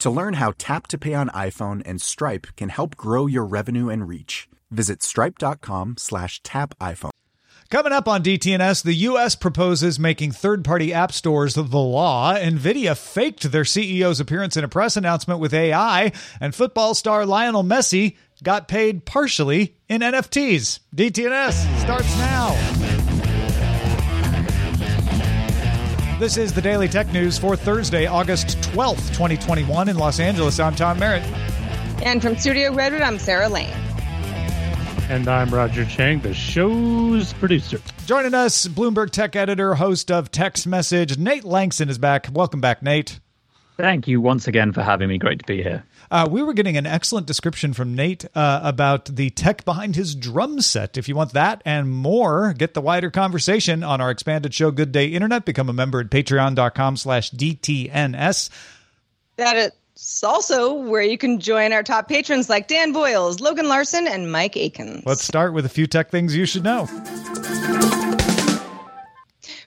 To learn how Tap to Pay on iPhone and Stripe can help grow your revenue and reach, visit stripe.com slash tap iPhone. Coming up on DTNS, the U.S. proposes making third party app stores the law. NVIDIA faked their CEO's appearance in a press announcement with AI, and football star Lionel Messi got paid partially in NFTs. DTNS starts now. This is the Daily Tech News for Thursday, August 12th, 2021, in Los Angeles. I'm Tom Merritt. And from Studio Redwood, I'm Sarah Lane. And I'm Roger Chang, the show's producer. Joining us, Bloomberg Tech editor, host of Text Message, Nate Lanxon is back. Welcome back, Nate. Thank you once again for having me. Great to be here. Uh, we were getting an excellent description from Nate uh, about the tech behind his drum set. If you want that and more, get the wider conversation on our expanded show, Good Day Internet. Become a member at patreon.com slash DTNS. That is also where you can join our top patrons like Dan Boyles, Logan Larson, and Mike Akins. Let's start with a few tech things you should know.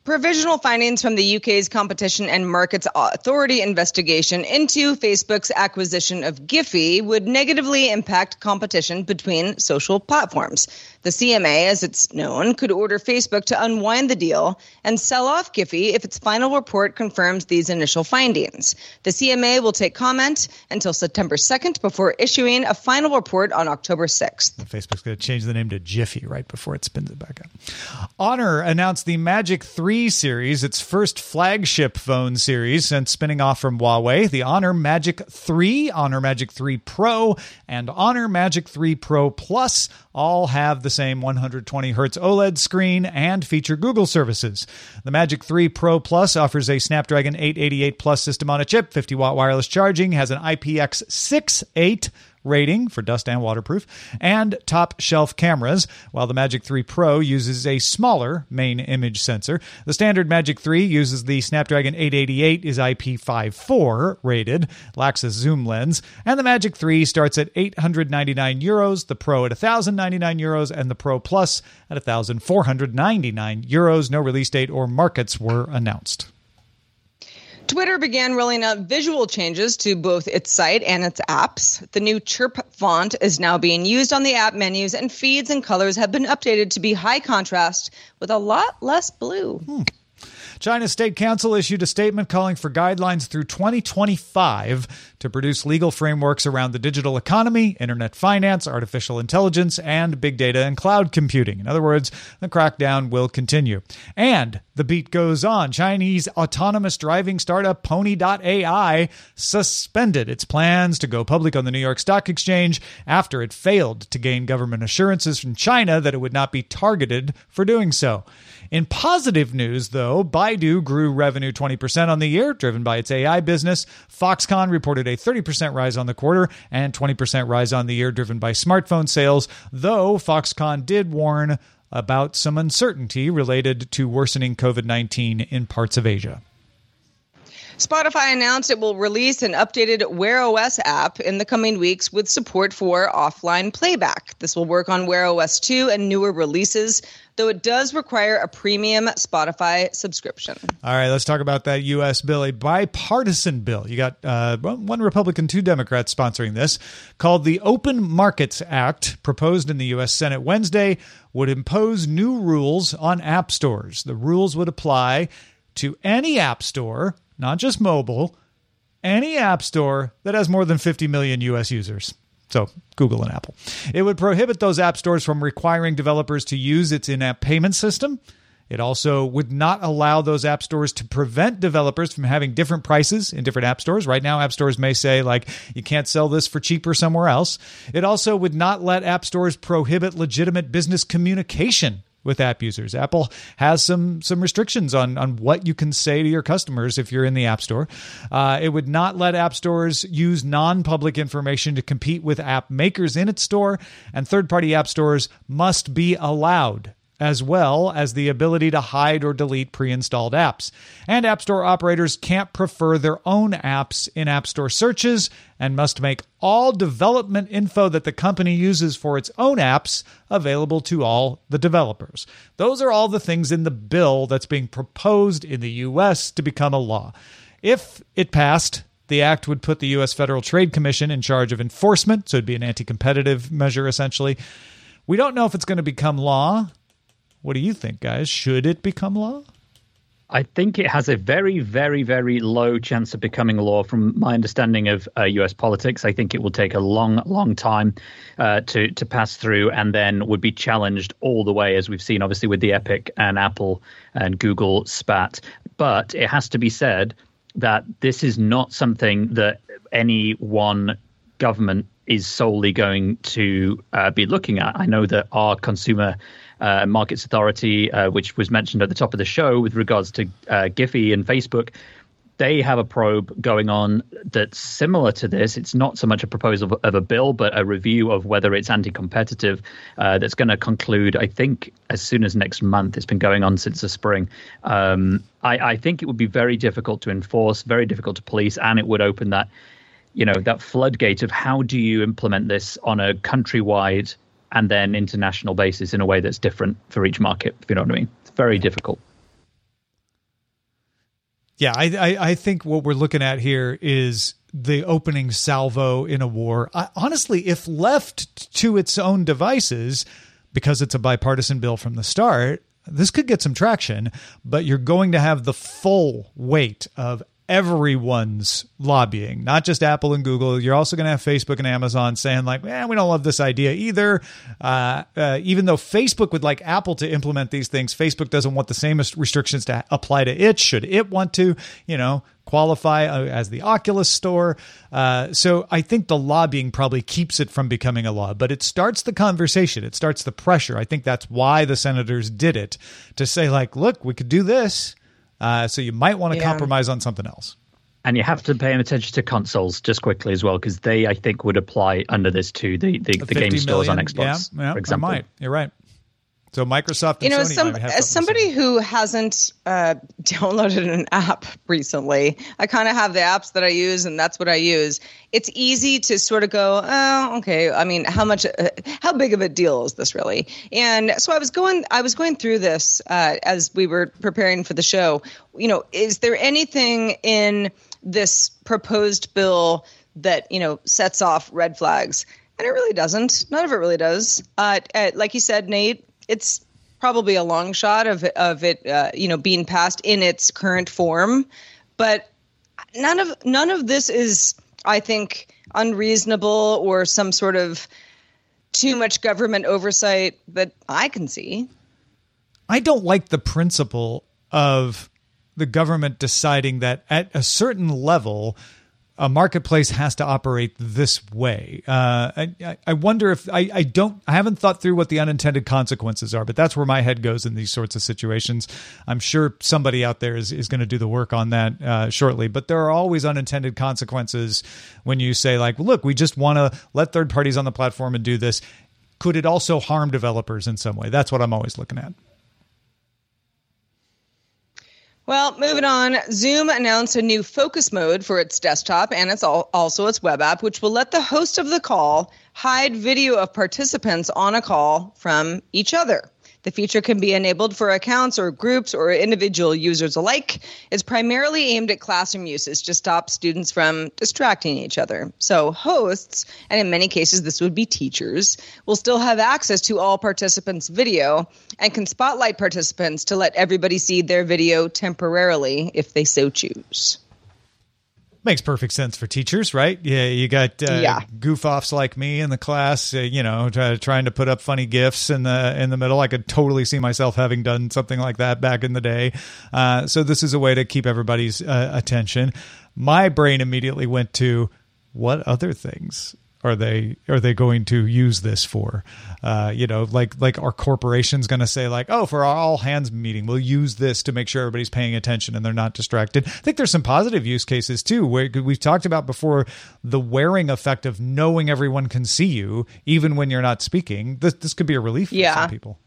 Provisional findings from the UK's Competition and Markets Authority investigation into Facebook's acquisition of Giphy would negatively impact competition between social platforms. The CMA, as it's known, could order Facebook to unwind the deal and sell off Giphy if its final report confirms these initial findings. The CMA will take comment until September 2nd before issuing a final report on October 6th. Facebook's going to change the name to Jiffy right before it spins it back up. Honor announced the Magic 3 series, its first flagship phone series since spinning off from Huawei. The Honor Magic 3, Honor Magic 3 Pro, and Honor Magic 3 Pro Plus all have the same 120 hertz OLED screen and feature Google services. The Magic 3 Pro Plus offers a Snapdragon 888 Plus system on a chip, 50 watt wireless charging, has an IPX68 rating for dust and waterproof, and top shelf cameras, while the Magic 3 Pro uses a smaller main image sensor. The standard Magic 3 uses the Snapdragon 888 is IP54 rated, lacks a zoom lens, and the Magic 3 starts at 899 euros, the Pro at 1099 euros, and the Pro Plus at 1499 euros. No release date or markets were announced. Twitter began rolling out visual changes to both its site and its apps. The new Chirp font is now being used on the app menus, and feeds and colors have been updated to be high contrast with a lot less blue. Hmm. China's State Council issued a statement calling for guidelines through 2025 to produce legal frameworks around the digital economy, internet finance, artificial intelligence, and big data and cloud computing. In other words, the crackdown will continue. And the beat goes on. Chinese autonomous driving startup Pony.ai suspended its plans to go public on the New York Stock Exchange after it failed to gain government assurances from China that it would not be targeted for doing so. In positive news, though, Baidu grew revenue 20% on the year, driven by its AI business. Foxconn reported a 30% rise on the quarter and 20% rise on the year, driven by smartphone sales, though Foxconn did warn about some uncertainty related to worsening COVID 19 in parts of Asia. Spotify announced it will release an updated Wear OS app in the coming weeks with support for offline playback. This will work on Wear OS 2 and newer releases, though it does require a premium Spotify subscription. All right, let's talk about that U.S. bill, a bipartisan bill. You got uh, one Republican, two Democrats sponsoring this, called the Open Markets Act, proposed in the U.S. Senate Wednesday, would impose new rules on app stores. The rules would apply to any app store, not just mobile, any app store that has more than 50 million U.S. users. So, Google and Apple. It would prohibit those app stores from requiring developers to use its in app payment system. It also would not allow those app stores to prevent developers from having different prices in different app stores. Right now, app stores may say, like, you can't sell this for cheaper somewhere else. It also would not let app stores prohibit legitimate business communication with app users. Apple has some some restrictions on on what you can say to your customers if you're in the App Store. Uh, it would not let app stores use non-public information to compete with app makers in its store, and third-party app stores must be allowed as well as the ability to hide or delete pre installed apps. And App Store operators can't prefer their own apps in App Store searches and must make all development info that the company uses for its own apps available to all the developers. Those are all the things in the bill that's being proposed in the US to become a law. If it passed, the act would put the U.S. Federal Trade Commission in charge of enforcement, so it'd be an anti competitive measure essentially. We don't know if it's going to become law. What do you think, guys? Should it become law? I think it has a very, very, very low chance of becoming law. From my understanding of uh, U.S. politics, I think it will take a long, long time uh, to to pass through, and then would be challenged all the way, as we've seen, obviously with the Epic and Apple and Google spat. But it has to be said that this is not something that any one government is solely going to uh, be looking at. I know that our consumer uh, markets authority, uh, which was mentioned at the top of the show with regards to uh, Giphy and Facebook, they have a probe going on that's similar to this. It's not so much a proposal of a bill, but a review of whether it's anti competitive uh, that's going to conclude, I think, as soon as next month. It's been going on since the spring. Um, I, I think it would be very difficult to enforce, very difficult to police, and it would open that you know that floodgate of how do you implement this on a countrywide and then international basis in a way that's different for each market if you know what i mean? It's very difficult. Yeah i i, I think what we're looking at here is the opening salvo in a war. I, honestly if left to its own devices because it's a bipartisan bill from the start this could get some traction, but you're going to have the full weight of everyone's lobbying, not just Apple and Google. You're also going to have Facebook and Amazon saying like, "Man, we don't love this idea either." Uh, uh, even though Facebook would like Apple to implement these things, Facebook doesn't want the same restrictions to apply to it. Should it want to, you know, qualify uh, as the Oculus store? Uh, so I think the lobbying probably keeps it from becoming a law, but it starts the conversation. It starts the pressure. I think that's why the senators did it to say like, "Look, we could do this." Uh, so you might want to yeah. compromise on something else. And you have to pay attention to consoles just quickly as well, because they, I think, would apply under this to The the, the game stores on Xbox, yeah, yeah, for example. might. You're right. So Microsoft, you know, some, as somebody who hasn't uh, downloaded an app recently, I kind of have the apps that I use, and that's what I use. It's easy to sort of go, oh, okay. I mean, how much, uh, how big of a deal is this really? And so I was going, I was going through this uh, as we were preparing for the show. You know, is there anything in this proposed bill that you know sets off red flags? And it really doesn't. None of it really does. Uh, uh like you said, Nate, it's probably a long shot of of it, uh, you know, being passed in its current form. But none of none of this is, I think, unreasonable or some sort of too much government oversight that I can see. I don't like the principle of the government deciding that at a certain level a marketplace has to operate this way. Uh, I, I, wonder if I, I don't I haven't thought through what the unintended consequences are, but that's where my head goes in these sorts of situations. I'm sure somebody out there is, is going to do the work on that uh, shortly. But there are always unintended consequences when you say like, look, we just want to let third parties on the platform and do this. Could it also harm developers in some way? That's what I'm always looking at. Well, moving on, Zoom announced a new focus mode for its desktop and it's al- also its web app, which will let the host of the call hide video of participants on a call from each other. The feature can be enabled for accounts or groups or individual users alike. It's primarily aimed at classroom uses to stop students from distracting each other. So, hosts, and in many cases, this would be teachers, will still have access to all participants' video and can spotlight participants to let everybody see their video temporarily if they so choose. Makes perfect sense for teachers, right? Yeah, you got uh, Yeah. goof offs like me in the class, uh, you know, try, trying to put up funny gifs in the in the middle. I could totally see myself having done something like that back in the day. Uh, so this is a way to keep everybody's uh, attention. My brain immediately went to what other things are they are they going to use this for? Uh, you know, like like our corporation's going to say like, oh, for our all hands meeting, we'll use this to make sure everybody's paying attention and they're not distracted. I think there's some positive use cases too. Where we've talked about before the wearing effect of knowing everyone can see you even when you're not speaking. This this could be a relief for Yeah. some people.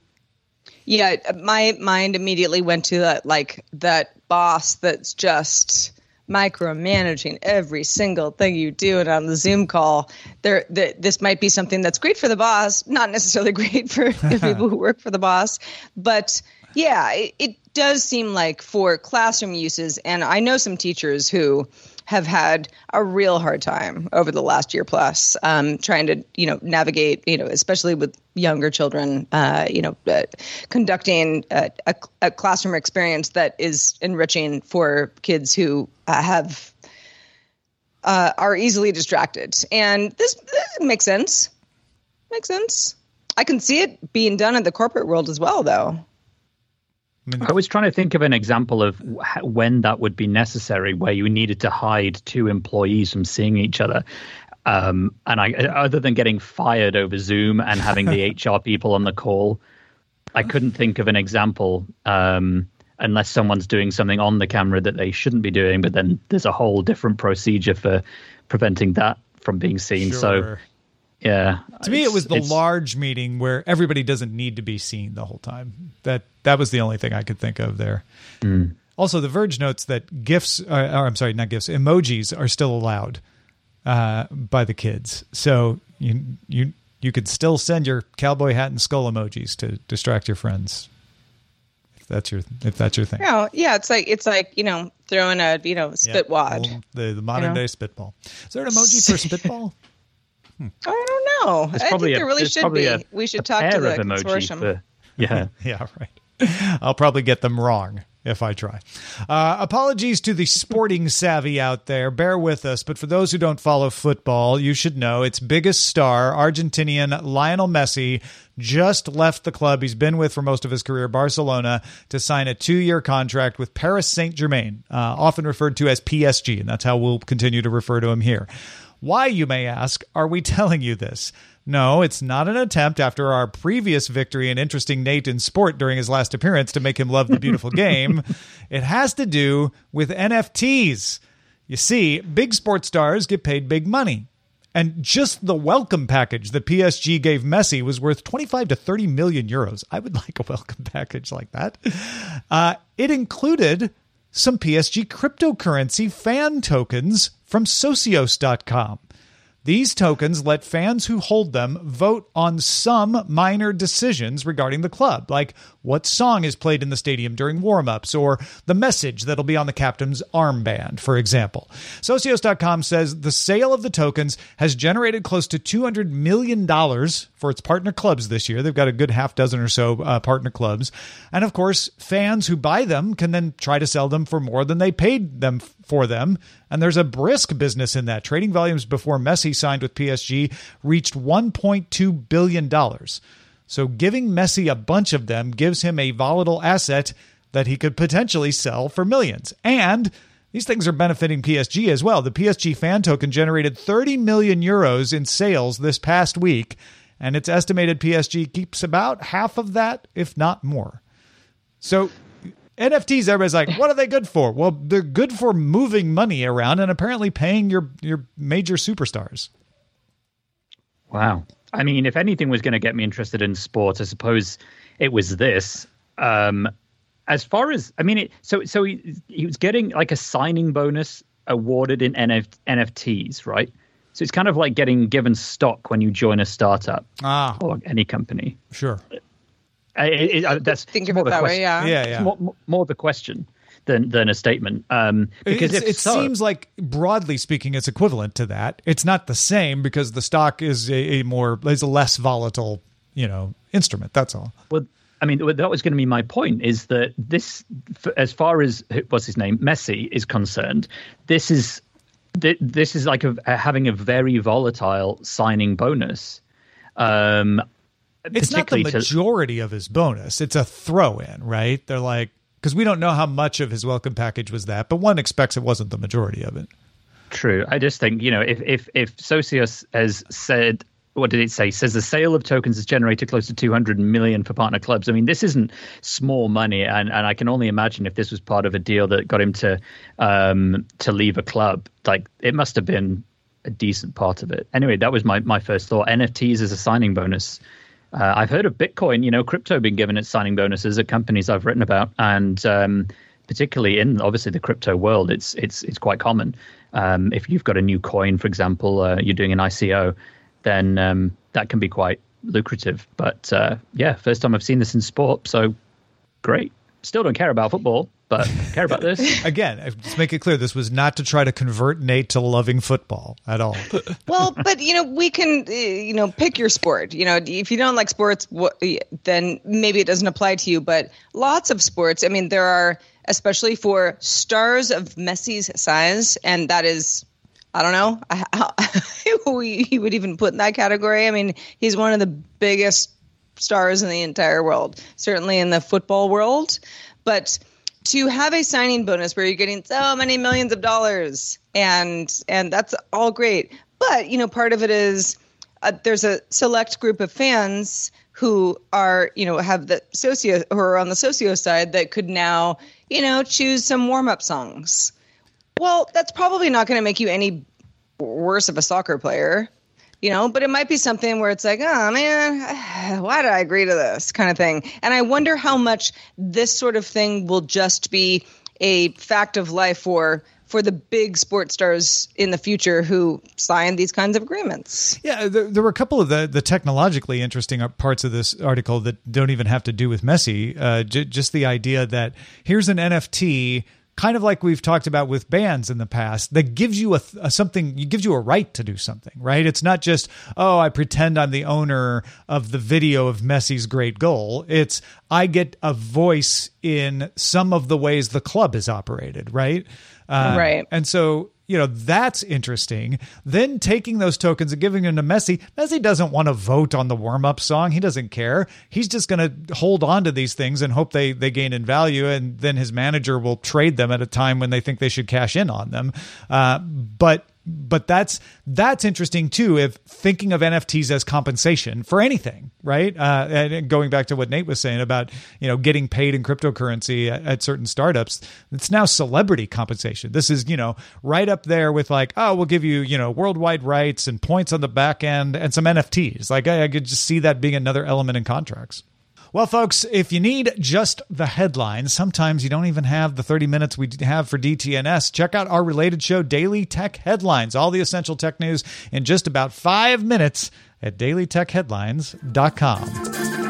Yeah, my mind immediately went to that like that boss that's just micromanaging every single thing you do and on the Zoom call. There th- this might be something that's great for the boss, not necessarily great for the people who work for the boss, but yeah, it, it does seem like for classroom uses and I know some teachers who have had a real hard time over the last year plus um, trying to you know navigate you know especially with younger children uh, you know uh, conducting a, a, a classroom experience that is enriching for kids who uh, have uh, are easily distracted. And this, this makes sense. Makes sense. I can see it being done in the corporate world as well though I was trying to think of an example of when that would be necessary, where you needed to hide two employees from seeing each other. Um, and I, other than getting fired over Zoom and having the HR people on the call, I couldn't think of an example um, unless someone's doing something on the camera that they shouldn't be doing. But then there's a whole different procedure for preventing that from being seen. So, yeah, To me, it was the large meeting where everybody doesn't need to be seen the whole time. That that was the only thing I could think of there. Also, The Verge notes that gifts, uh, or I'm sorry, not gifts, emojis are still allowed uh, by the kids. So you you you could still send your cowboy hat and skull emojis to distract your friends. If that's your if that's your thing. you know, yeah it's like it's like you know throwing a you know spit Yeah, wad well, The, the modern You know? day spitball. Is there an emoji for spitball? i don't know There's i think probably a- there really should be a- we should a talk pair to the of consortium for- yeah. yeah, right. I'll probably get them wrong if I try. Uh, apologies to the sporting savvy out there. Bear with us. But for those who don't follow football, you should know its biggest star, Argentinian Lionel Messi, just left the club he's been with for most of his career, Barcelona, to sign a two year contract with Paris Saint Germain, uh, often referred to as PSG. And that's how we'll continue to refer to him here. Why, you may ask, are we telling you this? No, it's not an attempt after our previous victory and interesting Nate in sport during his last appearance to make him love the beautiful game. It has to do with NFTs. You see, big sports stars get paid big money. And just the welcome package that PSG gave Messi was worth 25 to 30 million euros. I would like a welcome package like that. Uh, it included some PSG cryptocurrency fan tokens from Socios.com. These tokens let fans who hold them vote on some minor decisions regarding the club, like what song is played in the stadium during warm-ups or the message that'll be on the captain's armband, for example. Socios.com says the sale of the tokens has generated close to $200 million for its partner clubs this year. They've got a good half dozen or so uh, partner clubs. And of course, fans who buy them can then try to sell them for more than they paid them for them. And there's a brisk business in that. Trading volumes before Messi signed with PSG reached $1.2 billion. So giving Messi a bunch of them gives him a volatile asset that he could potentially sell for millions. And these things are benefiting PSG as well. The PSG fan token generated 30 million euros in sales this past week, and it's estimated PSG keeps about half of that, if not more. So NFTs, everybody's like, what are they good for? Well, they're good for moving money around and apparently paying your your major superstars. Wow. I mean, if anything was going to get me interested in sports, I suppose it was this. Um, as far as I mean, it, so so he he was getting like a signing bonus awarded in NF, NFTs, right? So it's kind of like getting given stock when you join a startup Ah, or any company. sure. I, it, that's Think of more it the that way, question. yeah. Yeah, It's yeah. more, more- more the question than than a statement. Um, because It's- it so, seems like broadly speaking, it's equivalent to that. It's not the same because the stock is a, a more is a less volatile, you know, instrument. That's all. Well, I mean, that was going to be my point. Is that this, as far as what's his name, Messi is concerned, this is this is like a, a- having a very volatile signing bonus. Um, It's not the particularly to- majority of his bonus. It's a throw in, right? They're like because we don't know how much of his welcome package was that, but one expects it wasn't the majority of it. True. I just think you know if if if Socios has said. What did it say? Says the sale of tokens has generated close to 200 million for partner clubs. I mean, this isn't small money, and, and I can only imagine if this was part of a deal that got him to um, to leave a club, like it must have been a decent part of it. Anyway, that was my my first thought. NFTs as a signing bonus. Uh, I've heard of Bitcoin, you know, crypto being given its signing bonuses at companies I've written about, and um, particularly in obviously the crypto world, it's it's it's quite common. Um, if you've got a new coin, for example, uh, you're doing an ICO, then um, that can be quite lucrative. But uh, yeah, first time I've seen this in sport, so great. Still don't care about football, but care about this. Again, I- just make it clear this was not to try to convert Nate to loving football at all. well, but you know, we can, uh, you know, pick your sport. You know, if you don't like sports, what, then maybe it doesn't apply to you. But lots of sports. I mean, there are, especially for stars of Messi's size, and that is, I don't know, how, who he would even put in that category. I mean, he's one of the biggest stars in the entire world, certainly in the football world. But to have a signing bonus where you're getting so many millions of dollars. And and that's all great. But you know part of it is uh, there's a select group of fans who are you know have the socio who are on the socio side that could now you know choose some warm-up songs. Well that's probably not going to make you any worse of a soccer player you know but it might be something where it's like oh man why did i agree to this? kind of thing. And i wonder how much this sort of thing will just be a fact of life for for the big sports stars in the future who sign these kinds of agreements. Yeah, there, there were a couple of the, the technologically interesting parts of this article that don't even have to do with Messi. Uh, j- just the idea that here's an NFT, kind of like we've talked about with bands in the past, that gives you a, a something, it gives you a right to do something, right? It's not just oh, I pretend I'm the owner of the video of Messi's great goal. It's I get a voice in some of the ways the club is operated, right? Uh, Right. and so, you know, that's interesting. Then taking those tokens and giving them to Messi. Messi doesn't want to vote on the warm up song. He doesn't care. He's just going to hold on to these things and hope they, they gain in value. And then his manager will trade them at a time when they think they should cash in on them. Uh, but but that's that's interesting too if thinking of nfts as compensation for anything right? Uh, and going back to what nate was saying about you know getting paid in cryptocurrency at, at certain startups it's now celebrity compensation. This is you know right up there with like oh we'll give you you know worldwide rights and points on the back end and some nfts like i, I could just see that being another element in contracts well, folks, if you need just the headlines, sometimes you don't even have the 30 minutes we have for DTNS. Check out our related show, Daily Tech Headlines, all the essential tech news in just about five minutes at dailytechheadlines.com.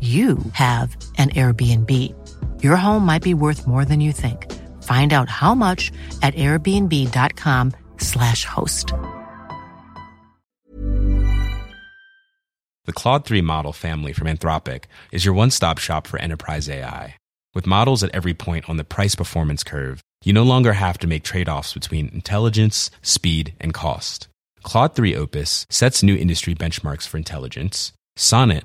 you have an Airbnb. Your home might be worth more than you think. Find out how much at airbnb.com/slash host. The Claude 3 model family from Anthropic is your one stop shop for enterprise AI. With models at every point on the price performance curve, you no longer have to make trade offs between intelligence, speed, and cost. Claude 3 Opus sets new industry benchmarks for intelligence. Sonnet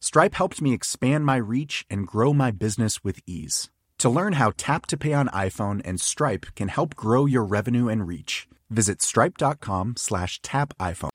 Stripe helped me expand my reach and grow my business with ease. To learn how Tap to Pay on iPhone and Stripe can help grow your revenue and reach, visit stripe.com slash tap iPhone.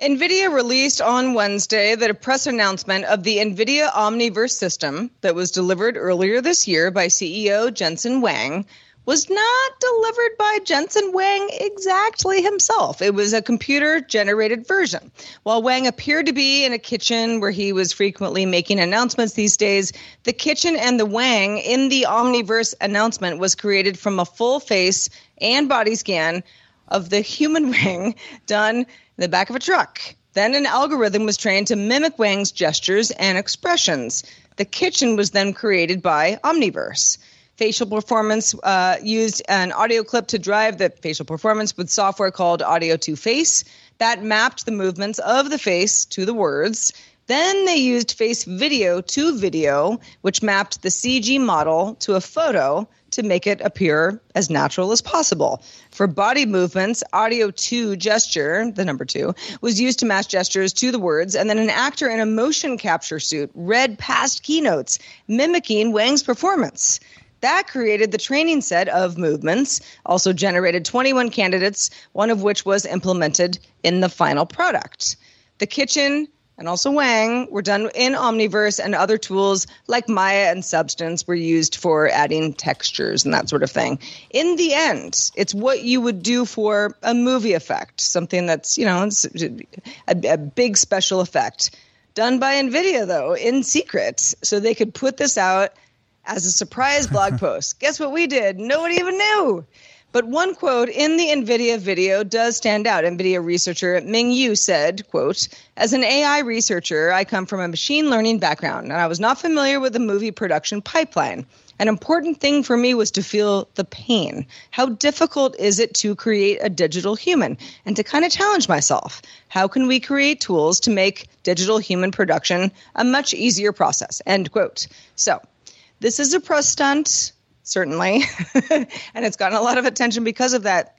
NVIDIA released on Wednesday that a press announcement of the NVIDIA Omniverse system that was delivered earlier this year by CEO Jensen Huang was not delivered by Jensen Huang exactly himself. It was a computer generated version. While Huang appeared to be in a kitchen where he was frequently making announcements these days, the kitchen and the Huang in the Omniverse announcement was created from a full face and body scan of the human Huang done in the back of a truck. Then an algorithm was trained to mimic Huang's gestures and expressions. The kitchen was then created by Omniverse. Facial performance uh, used an audio clip to drive the facial performance with software called Audio to Face that mapped the movements of the face to the words. Then they used face video to video, which mapped the CG model to a photo to make it appear as natural as possible. For body movements, audio to gesture, the number two, was used to match gestures to the words, and then an actor in a motion capture suit read past keynotes, mimicking Huang's performance. That created the training set of movements, also generated 21 candidates, one of which was implemented in the final product. The kitchen and also Huang were done in Omniverse, and other tools like Maya and Substance were used for adding textures and that sort of thing. In the end, it's what you would do for a movie effect, something that's, you know, a, a big special effect. Done by NVIDIA, though, in secret, so they could put this out as a surprise blog post. Guess what we did? Nobody even knew. But one quote in the NVIDIA video does stand out. NVIDIA researcher Ming Yu said, quote, As an AI researcher, I come from a machine learning background, and I was not familiar with the movie production pipeline. An important thing for me was to feel the pain. How difficult is it to create a digital human? And to kind of challenge myself. How can we create tools to make digital human production a much easier process? End quote. So this is a press stunt certainly, and it's gotten a lot of attention because of that.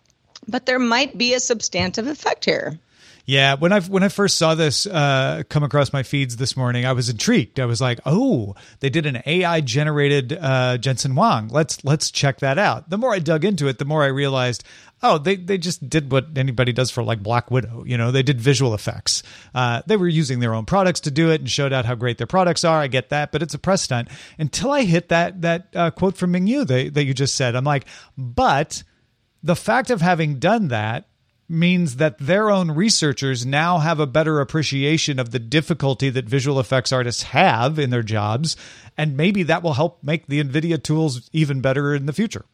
But there might be a substantive effect here. Yeah, when I when I first saw this uh, come across my feeds this morning, I was intrigued. I was like, "Oh, they did an AI generated uh, Jensen Huang. Let's let's check that out." The more I dug into it, the more I realized, oh, they they just did what anybody does for like Black Widow. You know, they did visual effects. Uh, they were using their own products to do it and showed out how great their products are. I get that, but it's a press stunt. Until I hit that that uh, quote from Ming Yu that, that you just said, I'm like, but the fact of having done that means that their own researchers now have a better appreciation of the difficulty that visual effects artists have in their jobs. And maybe that will help make the NVIDIA tools even better in the future.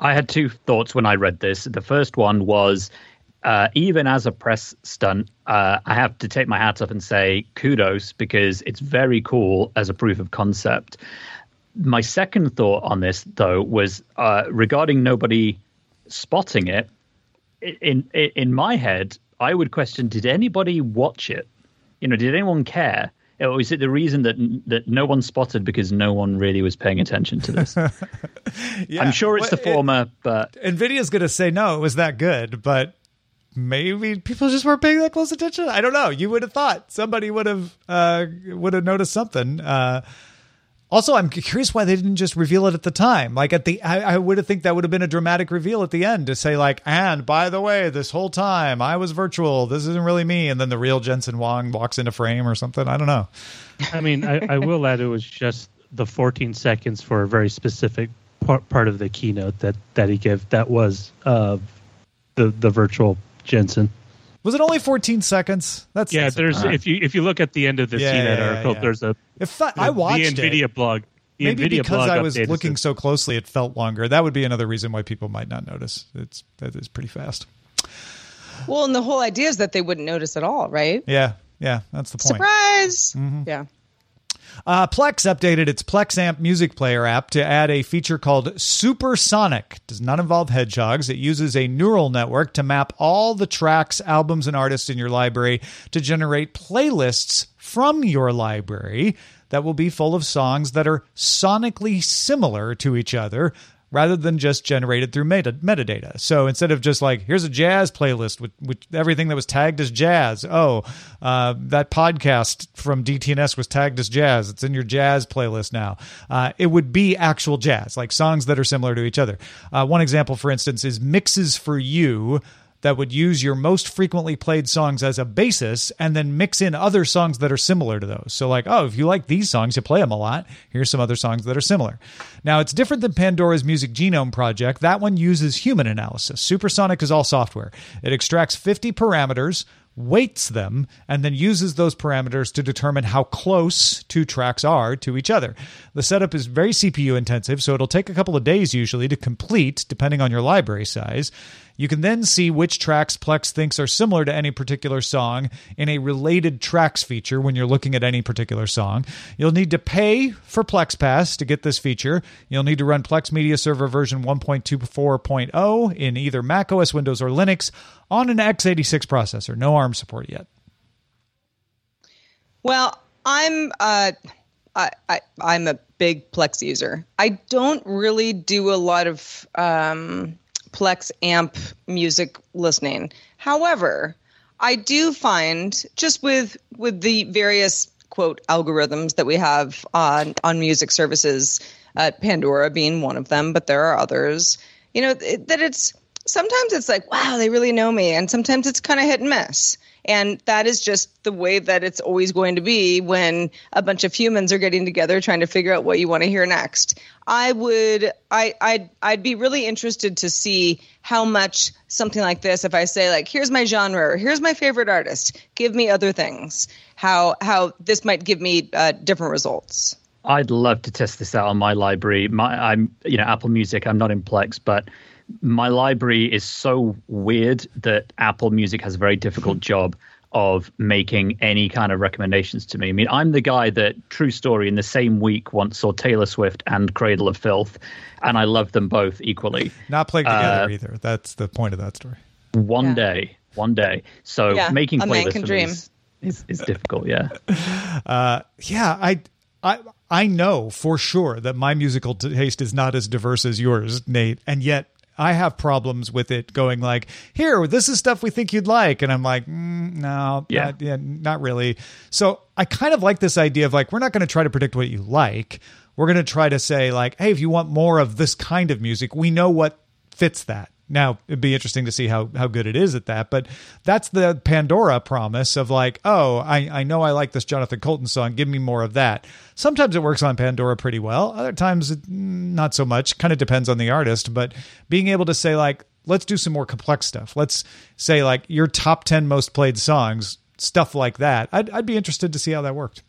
I had two thoughts when I read this. The first one was uh, even as a press stunt, uh, I have to take my hat off and say kudos because it's very cool as a proof of concept. My second thought on this, though, was uh, regarding nobody spotting it. In, in in my head, I would question: Did anybody watch it? You know, did anyone care? Or is it the reason that that no one spotted because no one really was paying attention to this? yeah. I'm sure it's well, the former, it, but Nvidia's going to say no, it was that good, but maybe people just weren't paying that close attention. I don't know. You would have thought somebody would have uh, would have noticed something. Uh, also, I'm curious why they didn't just reveal it at the time. Like at the, I, I would have think that would have been a dramatic reveal at the end to say like, and by the way, this whole time I was virtual. This isn't really me. And then the real Jensen Huang walks into frame or something. I don't know. I mean, I, I will add it was just the 14 seconds for a very specific part, part of the keynote that that he gave. That was uh, the the virtual Jensen. Was it only 14 seconds? That's yeah. that's There's if you if you look at the end of the Yeah, CNET yeah, article, yeah. there's a If I, I the NVIDIA it. blog. The Maybe NVIDIA because blog I was looking says- so closely, it felt longer. That would be another reason why people might not notice. It's that is pretty fast. Well, and the whole idea is that they wouldn't notice at all, right? Yeah, yeah, that's the point. Surprise! Mm-hmm. Yeah. Uh, Plex updated its Plexamp music player app to add a feature called Supersonic. It Does not involve hedgehogs. It uses a neural network to map all the tracks, albums, and artists in your library to generate playlists from your library that will be full of songs that are sonically similar to each other rather than just generated through meta- metadata. So instead of just like, here's a jazz playlist with, with everything that was tagged as jazz. Oh, uh, that podcast from DTNS was tagged as jazz. It's in your jazz playlist now. Uh, it would be actual jazz, like songs that are similar to each other. Uh, one example, for instance, is Mixes for You that would use your most frequently played songs as a basis and then mix in other songs that are similar to those. So, like, oh, if you like these songs, you play them a lot. Here's some other songs that are similar. Now, it's different than Pandora's Music Genome Project. That one uses human analysis. Supersonic is all software, it extracts 50 parameters weights them, and then uses those parameters to determine how close two tracks are to each other. The setup is very CPU intensive, so it'll take a couple of days usually to complete, depending on your library size. You can then see which tracks Plex thinks are similar to any particular song in a related tracks feature when you're looking at any particular song. You'll need to pay for Plex Pass to get this feature. You'll need to run Plex Media Server version 1.24.0 in either macOS, Windows, or Linux on an x86 processor. No ARM support yet. Well, I'm uh, I, I I'm a big Plex user. I don't really do a lot of um, Plex amp music listening. However, I do find just with with the various quote algorithms that we have on on music services, uh, Pandora being one of them, but there are others. You know it, that it's sometimes it's like wow they really know me, and sometimes it's kind of hit and miss. And that is just the way that it's always going to be when a bunch of humans are getting together trying to figure out what you want to hear next. I would I I'd I'd be really interested to see how much something like this if I say like here's my genre or here's my favorite artist, give me other things. How how this might give me uh, different results. I'd love to test this out on my library. My, I'm, you know, Apple Music. I'm not in Plex, but my library is so weird that Apple Music has a very difficult job of making any kind of recommendations to me. I mean, I'm the guy that, true story, in the same week once saw Taylor Swift and Cradle of Filth, and I love them both equally. Not played together Uh, either. That's the point of that story. One Yeah. day, one day. So Yeah, making a man playlists for dream. is, is, is difficult. Yeah. yeah, I, I, I know for sure that my musical taste is not as diverse as yours, Nate, and yet I have problems with it going like, here, this is stuff we think you'd like, and I'm like, mm, no, Yeah. not, yeah, not really. So I kind of like this idea of like, we're not going to try to predict what you like. We're going to try to say like, hey, if you want more of this kind of music, we know what fits that. Now, it'd be interesting to see how, how good it is at that, but that's the Pandora promise of like, oh, I, I know I like this Jonathan Coulton song. Give me more of that. Sometimes it works on Pandora pretty well. Other times, mm, not so much. Kind of depends on the artist, but being able to say, like, let's do some more complex stuff. Let's say, like, your top 10 most played songs, stuff like that. I'd, I'd be interested to see how that worked.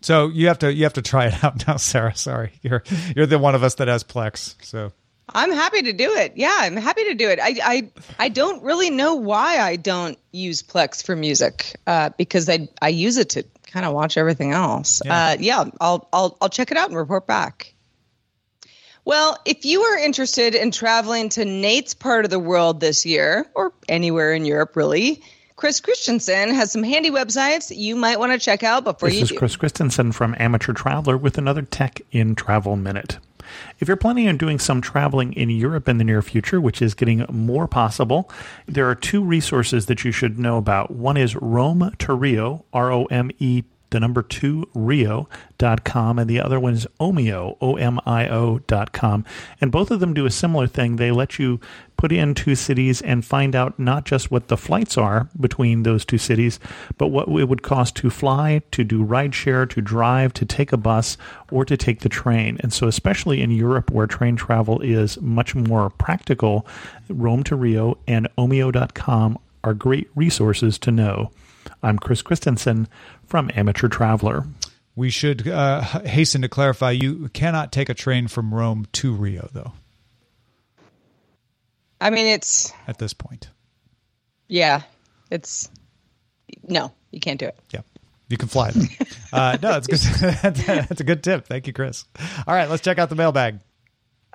So you have to you have to try it out now, Sarah. Sorry, you're you're the one of us that has Plex. So I'm happy to do it. Yeah, I'm happy to do it. I I, I don't really know why I don't use Plex for music uh, because I I use it to kind of watch everything else. Yeah. Uh, yeah, I'll I'll I'll check it out and report back. Well, if you are interested in traveling to Nate's part of the world this year, or anywhere in Europe, really, Chris Christensen has some handy websites that you might want to check out before This you is do. Chris Christensen from Amateur Traveler with another Tech in Travel Minute. If you're planning on doing some traveling in Europe in the near future, which is getting more possible, there are two resources that you should know about. One is Rome to Rio, R O M E the number two Rio.com, and the other one is Omio, O M I O.com. And both of them do a similar thing. They let you put in two cities and find out not just what the flights are between those two cities, but what it would cost to fly, to do rideshare, to drive, to take a bus, or to take the train. And so, especially in Europe where train travel is much more practical, Rome to Rio and Omio.com are great resources to know. I'm Chris Christensen from Amateur Traveler. We should uh, hasten to clarify you cannot take a train from Rome to Rio, though, I mean, it's at this point. yeah, it's no, you can't do it. Yeah. You can fly them. uh, no, it's good. That's a good tip. Thank you, Chris. All right, let's check out the mailbag.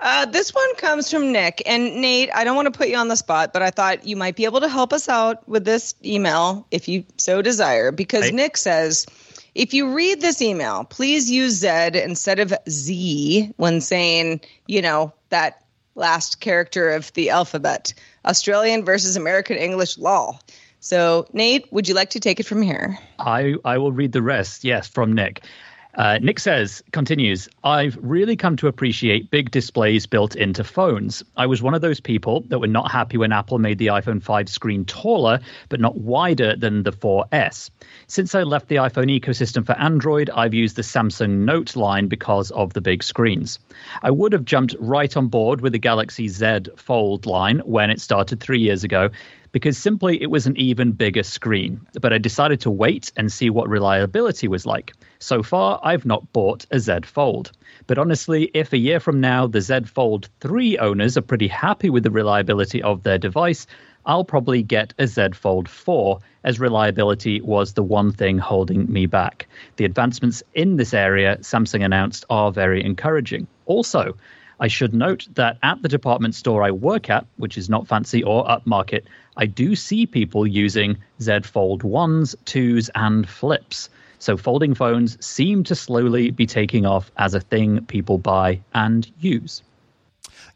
Uh, this one comes from Nick. And Nate, I don't want to put you on the spot, but I thought you might be able to help us out with this email if you so desire. Because. Nick says, if you read this email, please use Z instead of Z when saying, you know, that last character of the alphabet Australian versus American English law. So, Nate, would you like to take it from here? I, I will read the rest, yes, from Nick. Uh, Nick says, continues, I've really come to appreciate big displays built into phones. I was one of those people that were not happy when Apple made the iPhone 5 screen taller, but not wider than the 4S. Since I left the iPhone ecosystem for Android, I've used the Samsung Note line because of the big screens. I would have jumped right on board with the Galaxy Z Fold line when it started three years ago, because simply it was an even bigger screen. But I decided to wait and see what reliability was like. So far, I've not bought a Z Fold. But honestly, if a year from now the Z Fold 3 owners are pretty happy with the reliability of their device, I'll probably get a Z Fold 4, as reliability was the one thing holding me back. The advancements in this area Samsung announced are very encouraging. Also, I should note that at the department store I work at, which is not fancy or upmarket, I do see people using Z Fold 1s, 2s, and flips. So folding phones seem to slowly be taking off as a thing people buy and use.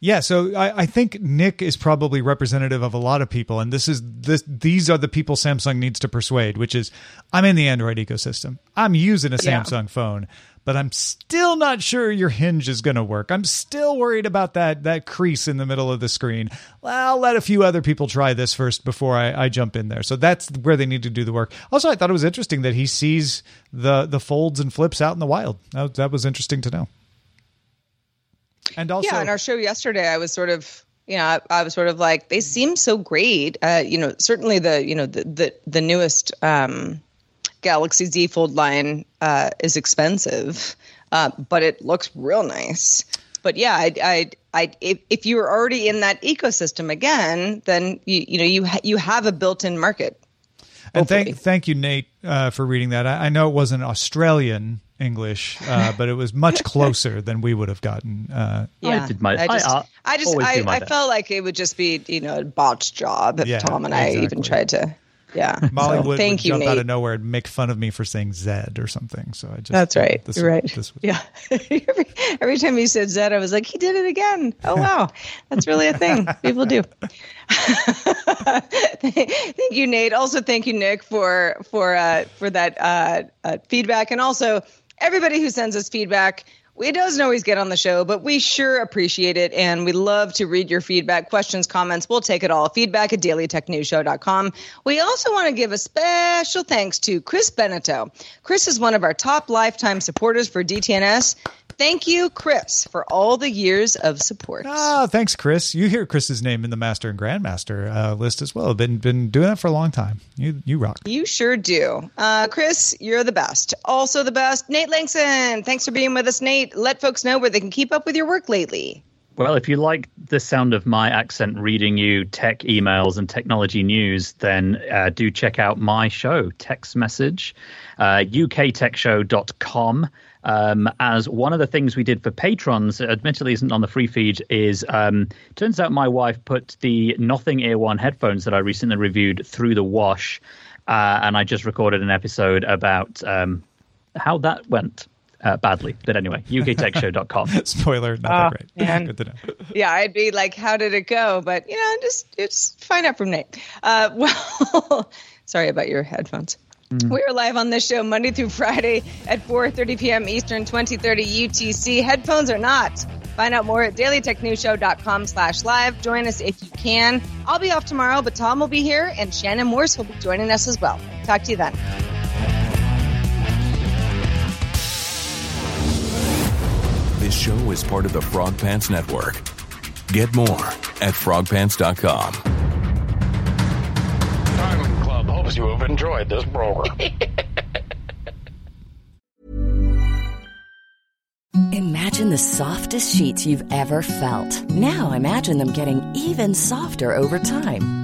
Yeah, so I, I think Nick is probably representative of a lot of people, and this is this these are the people Samsung needs to persuade, which is I'm in the Android ecosystem. I'm using a Yeah. Samsung phone, but I'm still not sure your hinge is gonna work. I'm still worried about that that crease in the middle of the screen. Well, I'll let a few other people try this first before I, I jump in there. So that's where they need to do the work. Also, I thought it was interesting that he sees the the folds and flips out in the wild. That, that was interesting to know. And also, yeah, in our show yesterday, I was sort of, you know, I, I was sort of like, they seem so great. Uh, you know, certainly the, you know, the the, the newest um, Galaxy Z Fold line uh, is expensive, uh, but it looks real nice. But yeah, I, I, I, if, if you're already in that ecosystem again, then you, you know, you ha- you have a built-in market. And Hopefully. thank thank you, Nate, uh, for reading that. I, I know it wasn't Australian English, uh, but it was much closer than we would have gotten. Uh, Yeah, I did my- I just, I- I, just, I, I felt like it would just be, you know, a botched job. If Yeah, Tom and I even tried to, yeah. Molly So, would, thank would you, jump Nate. out of nowhere and make fun of me for saying Zed or something. So I just That's right. This, You're right. This was, Yeah. every, every time you said Zed, I was like, he did it again. Oh, wow. That's really a thing. People do. thank you, Nate. Also, thank you, Nick, for for uh, for that uh, uh, feedback, and also everybody who sends us feedback. It doesn't always get on the show, but we sure appreciate it. And we love to read your feedback, questions, comments. We'll take it all. Feedback at dailytechnewsshow.com. We also want to give a special thanks to Chris Beneteau. Chris is one of our top lifetime supporters for DTNS. Thank you, Chris, for all the years of support. Ah, thanks, Chris. You hear Chris's name in the Master and Grandmaster uh, list as well. Been been doing that for a long time. You you rock. You sure do. Uh, Chris, you're the best. Also the best, Nate Lanxon. Thanks for being with us, Nate. Let folks know where they can keep up with your work lately. Well, if you like the sound of my accent reading you tech emails and technology news, then uh, do check out my show, Text Message, uh, uktechshow.com. Um, as one of the things we did for patrons, admittedly isn't on the free feed, is um, turns out my wife put the Nothing Ear One headphones that I recently reviewed through the wash, uh, and I just recorded an episode about um, how that went uh, badly. But anyway, uktechshow.com. Spoiler, not Ah, that great. man. Good to know. Yeah, I'd be like, how did it go? But, you know, just, just find out from Nate. Uh, well, sorry about your headphones. Mm-hmm. We are live on this show Monday through Friday at 4:30 p.m. Eastern, 2030 UTC. Headphones or not. Find out more at dailytechnewsshow.com slash live. Join us if you can. I'll be off tomorrow, but Tom will be here and Shannon Morse will be joining us as well. Talk to you then. This show is part of the Frog Pants Network. Get more at frogpants.com. Diamond Club hopes you have enjoyed this program. Imagine the softest sheets you've ever felt. Now imagine them getting even softer over time.